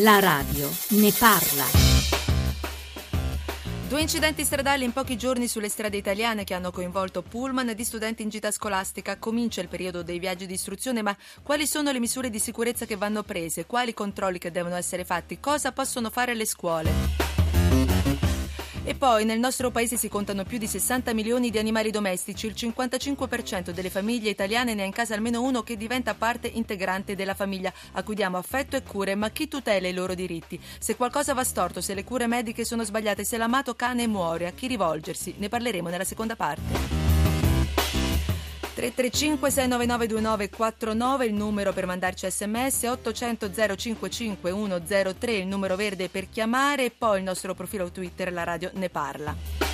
La radio ne parla. Due incidenti stradali in pochi giorni sulle strade italiane che hanno coinvolto pullman di studenti in gita scolastica. Comincia il periodo dei viaggi di istruzione, ma quali sono le misure di sicurezza che vanno prese? Quali controlli che devono essere fatti? Cosa possono fare le scuole? E poi nel nostro paese si contano più di 60 milioni di animali domestici, il 55% delle famiglie italiane ne ha in casa almeno uno che diventa parte integrante della famiglia, a cui diamo affetto e cure, ma chi tutela i loro diritti? Se qualcosa va storto, se le cure mediche sono sbagliate, se l'amato cane muore, a chi rivolgersi? Ne parleremo nella seconda parte. 335 699 2949 il numero per mandarci sms 800 055 103 il numero verde per chiamare e poi il nostro profilo Twitter la radio ne parla.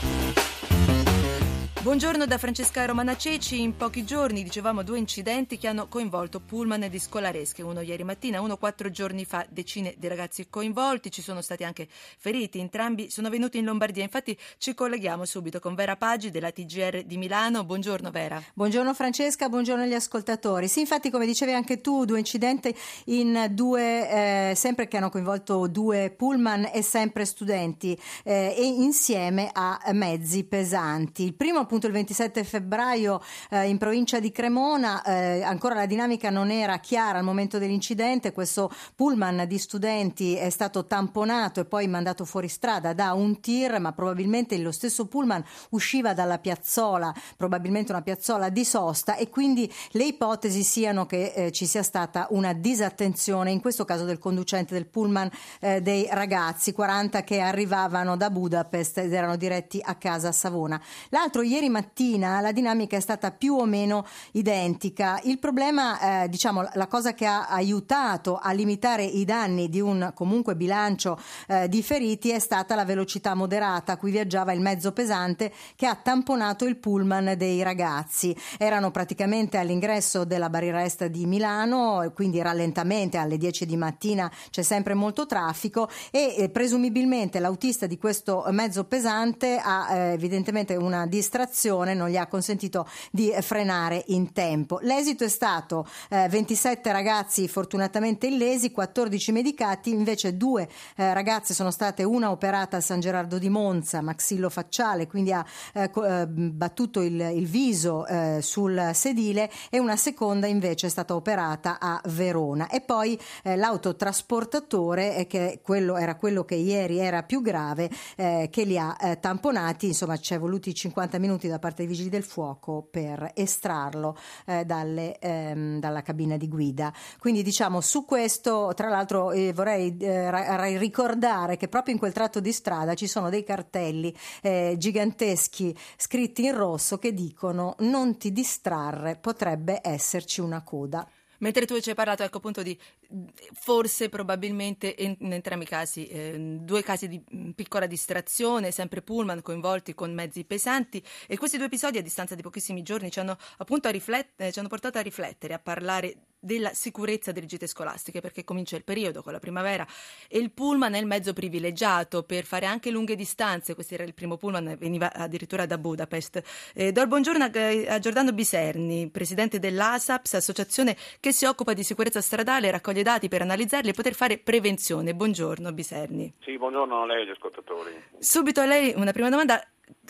Buongiorno da Francesca Romana Ceci. In pochi giorni dicevamo due incidenti che hanno coinvolto pullman di scolaresche, uno ieri mattina, uno quattro giorni fa, decine di ragazzi coinvolti, ci sono stati anche feriti, entrambi sono venuti in Lombardia. Infatti ci colleghiamo subito con Vera Paggi della TGR di Milano. Buongiorno Vera. Buongiorno Francesca, buongiorno agli ascoltatori. Sì, infatti come dicevi anche tu, due incidenti in due, eh, sempre che hanno coinvolto due pullman e sempre studenti eh, e insieme a mezzi pesanti. Il primo appunto il 27 febbraio eh, in provincia di Cremona, eh, ancora la dinamica non era chiara al momento dell'incidente, questo pullman di studenti è stato tamponato e poi mandato fuori strada da un tir, ma probabilmente lo stesso pullman usciva dalla piazzola, probabilmente una piazzola di sosta e quindi le ipotesi siano che eh, ci sia stata una disattenzione, in questo caso del conducente del pullman eh, dei ragazzi, 40 che arrivavano da Budapest ed erano diretti a casa a Savona. L'altro ieri ieri mattina la dinamica è stata più o meno identica. Il problema, eh, diciamo, la cosa che ha aiutato a limitare i danni di un comunque bilancio eh, di feriti è stata la velocità moderata a cui viaggiava il mezzo pesante che ha tamponato il pullman dei ragazzi. Erano praticamente all'ingresso della barriera est di Milano, quindi rallentamento alle 10 di mattina c'è sempre molto traffico e eh, presumibilmente l'autista di questo mezzo pesante ha eh, evidentemente una distrazione situazione non gli ha consentito di frenare in tempo. L'esito è stato eh, 27 ragazzi fortunatamente illesi, 14 medicati, invece due eh, ragazze sono state una operata a San Gerardo di Monza, maxillo facciale, quindi ha eh, eh battuto il, il viso eh, sul sedile e una seconda invece è stata operata a Verona. E poi eh, l'autotrasportatore, che quello, era quello che ieri era più grave, che li ha tamponati, insomma ci è voluti 50 minuti minuti da parte dei vigili del fuoco per estrarlo eh, dalle, ehm, dalla cabina di guida. Quindi diciamo su questo, tra l'altro eh, vorrei eh, ricordare che proprio in quel tratto di strada ci sono dei cartelli eh, giganteschi scritti in rosso che dicono non ti distrarre, potrebbe esserci una coda. Mentre tu ci hai parlato ecco, appunto di forse probabilmente in, in entrambi i casi, eh, due casi di piccola distrazione, sempre pullman coinvolti con mezzi pesanti e questi due episodi a distanza di pochissimi giorni ci hanno appunto riflett- ci hanno portato a riflettere, a parlare della sicurezza delle gite scolastiche perché comincia il periodo con la primavera e il pullman è il mezzo privilegiato per fare anche lunghe distanze, questo era il primo pullman, veniva addirittura da Budapest. Eh, do il buongiorno a, a Giordano Biserni, presidente dell'ASAPS, associazione che si occupa di sicurezza stradale, raccoglie dati per analizzarli e poter fare prevenzione. Buongiorno Biserni. Sì, buongiorno a lei e agli ascoltatori. Subito a lei una prima domanda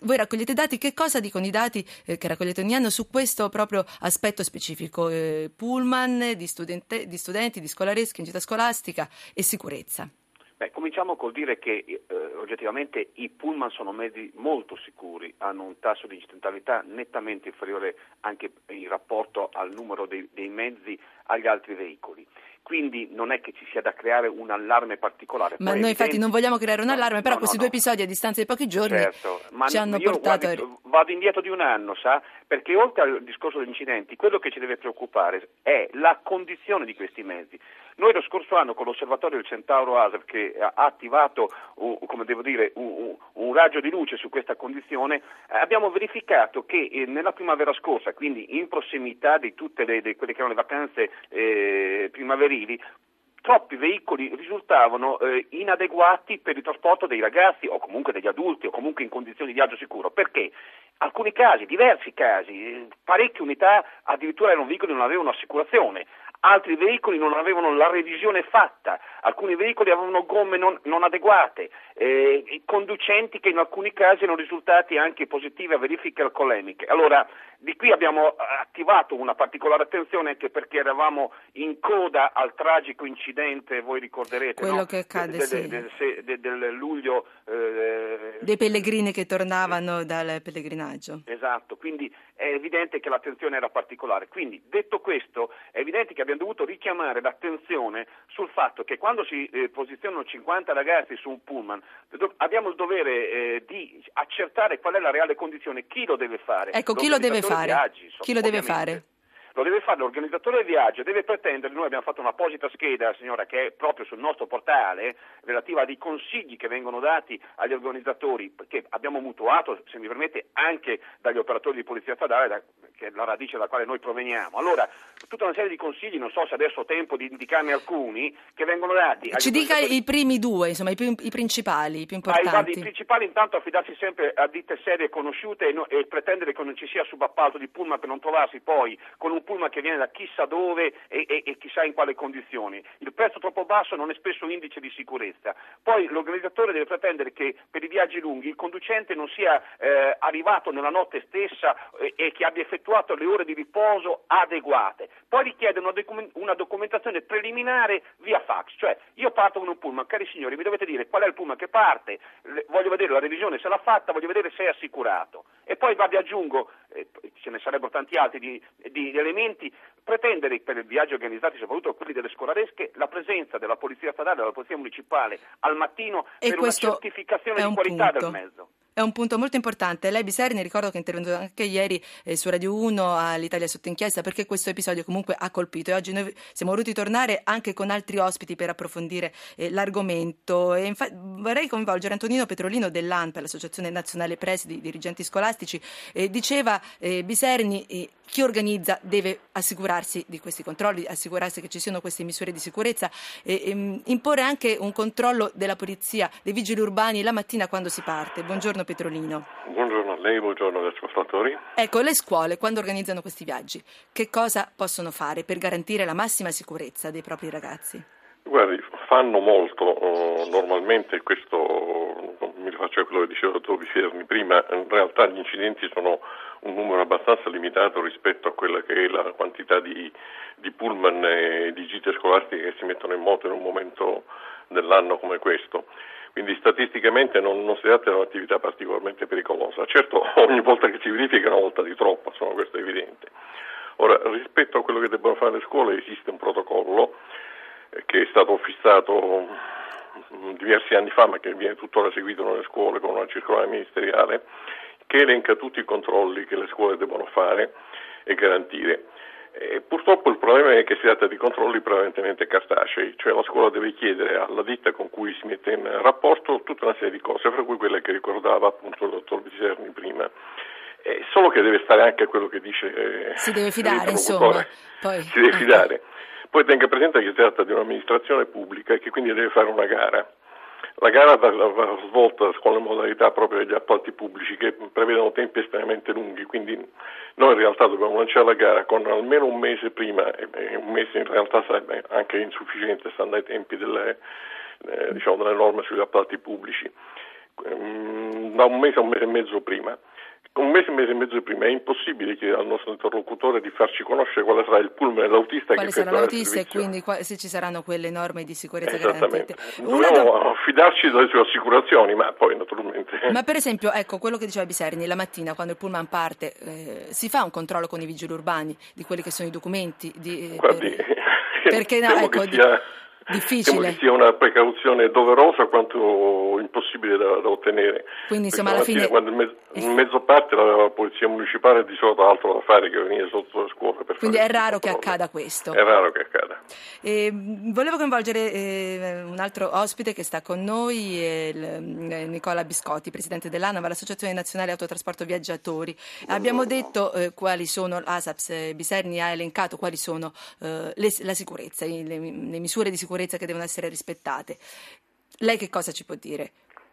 voi raccogliete dati, che cosa dicono i dati eh, che raccogliete ogni anno su questo proprio aspetto specifico? Eh, pullman, di, studente, di, studenti, di scolareschi in gita scolastica e sicurezza. Beh, cominciamo col dire che eh, oggettivamente i pullman sono mezzi molto sicuri, hanno un tasso di incidentalità nettamente inferiore anche in rapporto al numero dei, dei mezzi agli altri veicoli quindi non è che ci sia da creare un allarme particolare. Ma Poi noi infatti non vogliamo creare un allarme, no, però no, questi no, due episodi a distanza di pochi giorni certo, ci hanno portato... Guardi, vado indietro di un anno, sa? Perché oltre al discorso degli incidenti, quello che ci deve preoccupare è la condizione di questi mezzi. Noi lo scorso anno con l'osservatorio del Centauro Aser che ha attivato uh, dire, un, un, raggio di luce su questa condizione, eh, abbiamo verificato che eh, nella primavera scorsa, quindi in prossimità di tutte le, di quelle che erano le vacanze eh, primaverili, troppi veicoli risultavano eh, inadeguati per il trasporto dei ragazzi o comunque degli adulti o comunque in condizioni di viaggio sicuro. Perché? Alcuni casi, diversi casi, parecchie unità addirittura erano veicoli che non avevano assicurazione altri veicoli non avevano la revisione fatta, alcuni veicoli avevano gomme non, non adeguate, eh, conducenti che in alcuni casi erano risultati anche positivi a verifiche alcolemiche. Allora, di qui abbiamo attivato una particolare attenzione anche perché eravamo in coda al tragico incidente, voi ricorderete, quello no? che accade, del, sì. del, del, del luglio. Eh, Dei pellegrini che tornavano dal pellegrinaggio. Esatto, quindi è evidente che l'attenzione era particolare. Quindi, detto questo, è evidente che abbiamo dovuto richiamare l'attenzione sul fatto che quando si eh, posizionano 50 ragazzi su un pullman, abbiamo il dovere eh, di accertare qual è la reale condizione, chi lo deve fare. Ecco, chi lo deve fare? Viaggi, chi lo deve fare? Lo deve fare l'organizzatore del viaggio, deve pretendere, noi abbiamo fatto un'apposita scheda, signora, che è proprio sul nostro portale, relativa a dei consigli che vengono dati agli organizzatori, che abbiamo mutuato, se mi permette, anche dagli operatori di polizia stradale, da, che è la radice dalla quale noi proveniamo. Allora, tutta una serie di consigli, non so se adesso ho tempo di indicarne alcuni, che vengono dati. Ci dica i primi due, insomma, i, più- i principali, i più Ah, guardi, importanti. i principali intanto affidarsi sempre a ditte serie conosciute e, no- e pretendere che non ci sia subappalto di pullman per non trovarsi poi con un pullman che viene da chissà dove e, e- e chissà in quale condizioni. Il prezzo troppo basso non è spesso un indice di sicurezza. Poi l'organizzatore deve pretendere che per i viaggi lunghi il conducente non sia eh, arrivato nella notte stessa eh, e che abbia effettuato le ore di riposo adeguate. Poi richiede una, documen- una documentazione preliminare via fax, cioè io parto con un pullman, cari signori, mi dovete dire qual è il pullman che parte, voglio vedere la revisione se l'ha fatta, voglio vedere se è assicurato. E poi vi aggiungo, eh, ce ne sarebbero tanti altri di, di elementi, pretendere per i viaggi organizzati, soprattutto quelli delle scolaresche, la presenza della polizia stradale, della polizia municipale al mattino E per una certificazione è di un qualità punto. del mezzo. È un punto molto importante. Lei, Biserni, ricordo che è intervenuto anche ieri eh, su Radio 1 all'Italia sotto inchiesta perché questo episodio comunque ha colpito e oggi noi siamo voluti tornare anche con altri ospiti per approfondire eh, l'argomento. E infa- vorrei coinvolgere Antonino Petrolino dell'ANPE, l'Associazione Nazionale Presidi, dirigenti scolastici. Eh, diceva Biserni, eh, chi organizza deve assicurarsi di questi controlli, assicurarsi che ci siano queste misure di sicurezza e ehm, imporre anche un controllo della polizia, dei vigili urbani la mattina quando si parte. Buongiorno Petrolino. Buongiorno a lei, buongiorno agli ascoltatori. Ecco, le scuole quando organizzano questi viaggi, che cosa possono fare per garantire la massima sicurezza dei propri ragazzi? Guardi, fanno molto, oh, normalmente questo, mi rifaccio a quello che diceva il dottor Biserni prima, in realtà gli incidenti sono un numero abbastanza limitato rispetto a quella che è la quantità di, di pullman e di gite scolastiche che si mettono in moto in un momento dell'anno come questo. Quindi statisticamente non, non si tratta di un'attività particolarmente pericolosa. Certo, ogni volta che si verifica è una volta di troppo, insomma, questo è evidente. Ora, rispetto a quello che debbono fare le scuole esiste un protocollo eh, che è stato fissato mm, diversi anni fa, ma che viene tuttora seguito nelle scuole con una circolare ministeriale, che elenca tutti i controlli che le scuole devono fare e garantire. E purtroppo il problema è che si tratta di controlli prevalentemente cartacei, cioè la scuola deve chiedere alla ditta con cui si mette in rapporto tutta una serie di cose, fra cui quelle che ricordava appunto il dottor Biserni prima. Eh, solo che deve stare anche a quello che dice eh, Si deve fidare, insomma. Poi, si deve ecco. fidare. Poi tenga presente che si tratta di un'amministrazione pubblica e che quindi deve fare una gara. La gara va, svolta con le modalità proprio degli appalti pubblici che prevedono tempi estremamente lunghi, quindi noi in realtà dobbiamo lanciare la gara con almeno un mese prima e, e un mese in realtà sarebbe anche insufficiente stando ai tempi delle, eh, diciamo, delle norme sugli appalti pubblici, Ehm, da un mese a un mese e mezzo prima. Un mese, un mese e mezzo prima è impossibile chiedere al nostro interlocutore di farci conoscere quale sarà il pullman e l'autista Quali che sarà l'autista e quindi se ci saranno quelle norme di sicurezza garantite. Dobbiamo do- fidarci delle sue assicurazioni, ma poi naturalmente. Ma per esempio, ecco, quello che diceva Biserni, la mattina quando il pullman parte, eh, si fa un controllo con i vigili urbani di quelli che sono i documenti? Di, eh, Guardi, per- perché no, ecco, che di- sia, difficile. temo che sia una precauzione doverosa quanto impossibile da, da ottenere. Quindi, insomma, alla fine- Quando il, mezzo, il mezzo parte la polizia municipale di solito ha altro da fare che venire sotto le scuole per Quindi fare è raro che accada questo. È raro che accada. E, mh, volevo coinvolgere eh, un altro ospite che sta con noi, è il, eh, Nicola Biscotti, presidente dell'ANAV, l'Associazione Nazionale Autotrasporto Viaggiatori. Abbiamo detto eh, quali sono, l'ASAPS eh, Biserni ha elencato quali sono eh, le- la sicurezza, le, le misure di sicurezza che devono essere rispettate. Lei che cosa ci può dire?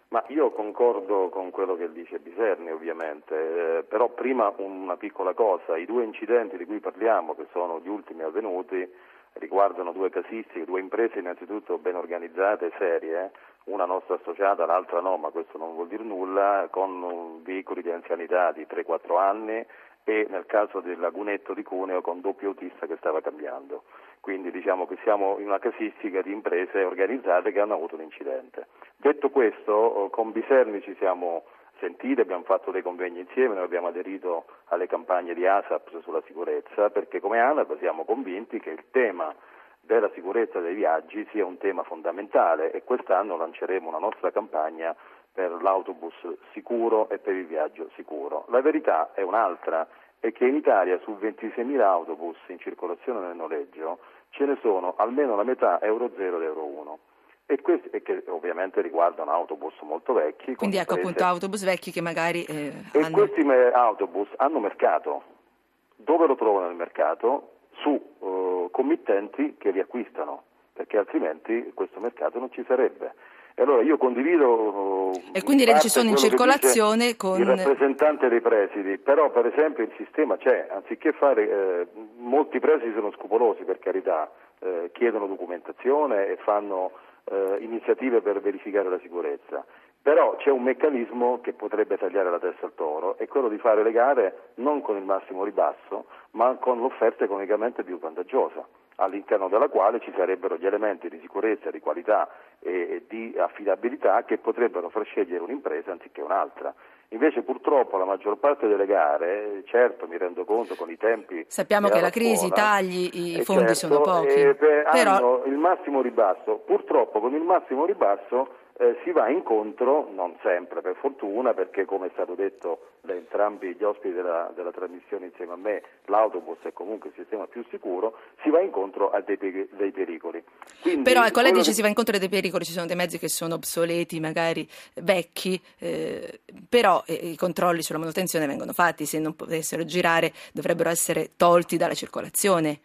Ma io concordo con quello che dice Biserni ovviamente, eh, però prima una piccola cosa, i due incidenti di cui parliamo, che sono gli ultimi avvenuti, riguardano due casistiche, due imprese innanzitutto ben organizzate e serie, una nostra associata, l'altra no, ma questo non vuol dire nulla, con veicoli di anzianità di 3-4 anni e nel caso del lagunetto di Cuneo con doppio autista che stava cambiando. Quindi diciamo che siamo in una casistica di imprese organizzate che hanno avuto un incidente. Detto questo, con Biserni ci siamo sentiti, abbiamo fatto dei convegni insieme, noi abbiamo aderito alle campagne di ASAP sulla sicurezza perché come ANAP siamo convinti che il tema della sicurezza dei viaggi sia un tema fondamentale e quest'anno lanceremo una nostra campagna per l'autobus sicuro e per il viaggio sicuro. La verità è un'altra, è che in Italia su 26.000 autobus in circolazione nel noleggio ce ne sono almeno la metà Euro 0 ed Euro 1 e, questi, e che ovviamente riguardano autobus molto vecchi. Quindi ecco appunto autobus vecchi che magari... Eh, e hanno... questi autobus hanno mercato. Dove lo trovano il mercato? Su uh, committenti che li acquistano, perché altrimenti questo mercato non ci sarebbe. E allora io condivido. E quindi ci sono in circolazione con. Il rappresentante dei presidi, però per esempio il sistema c'è, anziché fare. Eh, molti presidi sono scrupolosi per carità, eh, chiedono documentazione e fanno eh, iniziative per verificare la sicurezza. Però c'è un meccanismo che potrebbe tagliare la testa al toro, è quello di fare le gare non con il massimo ribasso, ma con l'offerta economicamente più vantaggiosa all'interno della quale ci sarebbero gli elementi di sicurezza, di qualità e di affidabilità che potrebbero far scegliere un'impresa anziché un'altra. Invece purtroppo la maggior parte delle gare, certo mi rendo conto con i tempi... Sappiamo che la crisi, i tagli, i fondi certo, sono pochi. Eh, però... Hanno il massimo ribasso. Purtroppo con il massimo ribasso eh, si va incontro, non sempre per fortuna, perché come è stato detto da entrambi gli ospiti della, della trasmissione insieme a me, l'autobus è comunque il sistema più sicuro, si va incontro a dei, dei pericoli. Quindi, Però ecco, lei dice che... si va incontro a dei pericoli, ci sono dei mezzi che sono obsoleti, magari vecchi, eh, però eh, i controlli sulla manutenzione vengono fatti, se non potessero girare dovrebbero essere tolti dalla circolazione.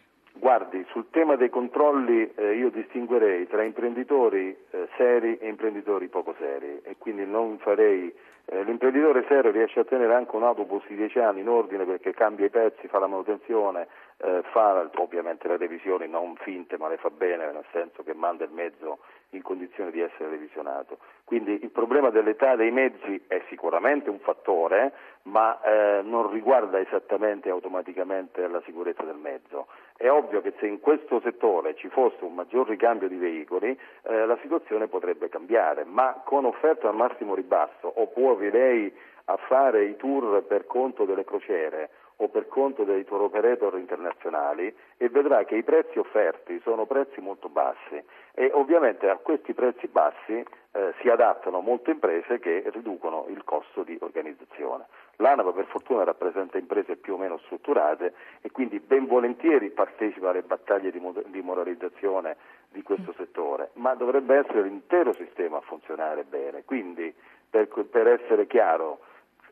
Guardi, sul tema dei controlli eh, io distinguerei tra imprenditori eh, seri e imprenditori poco seri e quindi non farei eh, l'imprenditore serio riesce a tenere anche un autobus di 10 anni in ordine perché cambia i pezzi, fa la manutenzione, eh, fa ovviamente le revisioni non finte ma le fa bene, nel senso che manda il mezzo in condizione di essere revisionato. Quindi il problema dell'età dei mezzi è sicuramente un fattore, ma eh, non riguarda esattamente automaticamente la sicurezza del mezzo. È ovvio che se in questo settore ci fosse un maggior ricambio di veicoli, eh, la situazione potrebbe cambiare, ma con offerta al massimo ribasso o può lei a fare i tour per conto delle crociere o per conto dei tour operator internazionali e vedrà che i prezzi offerti sono prezzi molto bassi e ovviamente a questi prezzi bassi eh, si adattano molte imprese che riducono il costo di organizzazione. L'ANAPA per fortuna rappresenta imprese più o meno strutturate e quindi ben volentieri partecipa alle battaglie di, mo- di moralizzazione di questo settore, ma dovrebbe essere l'intero sistema a funzionare bene. Quindi per, per essere chiaro,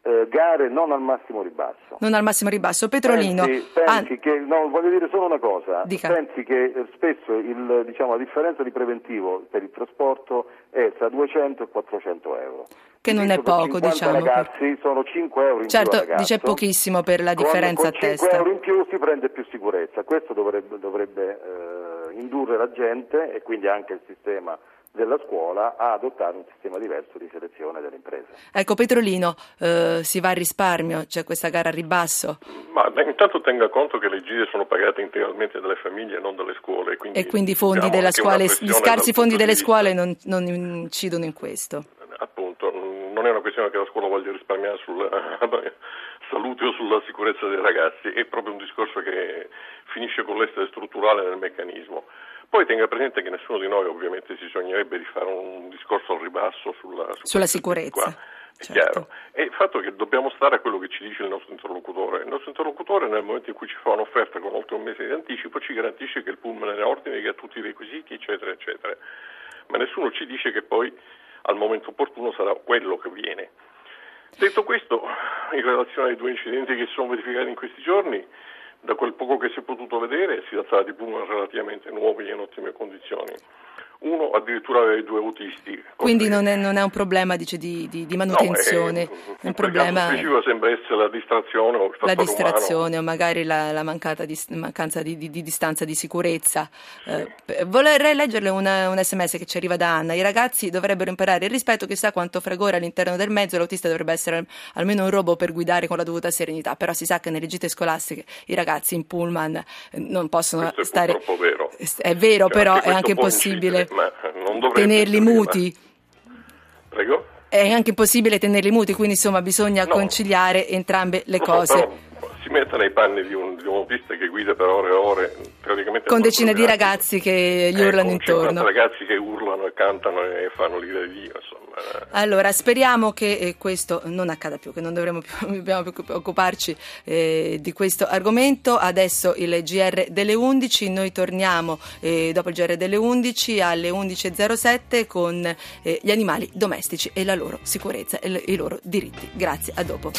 eh, gare non al massimo ribasso. Non al massimo ribasso. Petrolino. Pensi, pensi ah. che, no, voglio dire solo una cosa. Dica. Pensi che eh, spesso il, diciamo, la differenza di preventivo per il trasporto è tra 200 e 400 euro. Che non è poco, diciamo. ragazzi sono 5 euro in certo, più. Certo, dice pochissimo per la differenza con, con a testa. 5 euro in più si prende più sicurezza. Questo dovrebbe, dovrebbe eh, indurre la gente e quindi anche il sistema della scuola a adottare un sistema diverso di selezione delle imprese. Ecco Petrolino, eh, si va a risparmio, c'è questa gara a ribasso? Ma intanto tenga conto che le gire sono pagate integralmente dalle famiglie e non dalle scuole. Quindi, e quindi fondi diciamo scuole, gli scarsi fondi delle scuole non, non, incidono in questo? Appunto, non è una questione che la scuola voglia risparmiare sulla salute o sulla sicurezza dei ragazzi, è proprio un discorso che finisce con l'essere strutturale nel meccanismo. Poi tenga presente che nessuno di noi ovviamente si sognerebbe di fare un discorso al ribasso sulla, su sulla sicurezza. È certo. chiaro. E il fatto che dobbiamo stare a quello che ci dice il nostro interlocutore. Il nostro interlocutore nel momento in cui ci fa un'offerta con oltre un mese di anticipo ci garantisce che il pullman è ordine, che ha tutti i requisiti, eccetera, eccetera. Ma nessuno ci dice che poi al momento opportuno sarà quello che viene. Detto questo, in relazione ai due incidenti che si sono verificati in questi giorni, da quel poco che si è potuto vedere si trattava di pullman relativamente nuovi e in ottime condizioni. Uno addirittura aveva due autisti. Quindi non è, non è, un problema dice, di, di, di, manutenzione, no, è un problema... specifico sembra essere la distrazione o il La distrazione umano. o magari la, la di, mancanza di, di, distanza di sicurezza. Sì. Eh, vorrei leggerle una, un sms che ci arriva da Anna. I ragazzi dovrebbero imparare il rispetto, chissà quanto fragore all'interno del mezzo, l'autista dovrebbe essere almeno un robo per guidare con la dovuta serenità, però si sa che nelle gite scolastiche i ragazzi in pullman eh, non possono Questo stare... È vero. È vero, cioè, però è anche impossibile... Ma non dovrebbe tenerli muti. Prego? È anche impossibile tenerli muti, quindi insomma bisogna no. conciliare entrambe le no, cose. Però si metta nei panni di un, di un autista che guida per ore e ore, praticamente con decine di ragazzi che gli eh, urlano intorno. ragazzi che urlano e cantano e fanno l'idea di Dio, insomma. Allora, speriamo che eh, questo non accada più, che non dovremo più, dobbiamo più occuparci eh, di questo argomento. Adesso il GR delle 11, noi torniamo eh, dopo il GR delle 11 alle 11.07 con eh, gli animali domestici e la loro sicurezza e i loro diritti. Grazie, a dopo.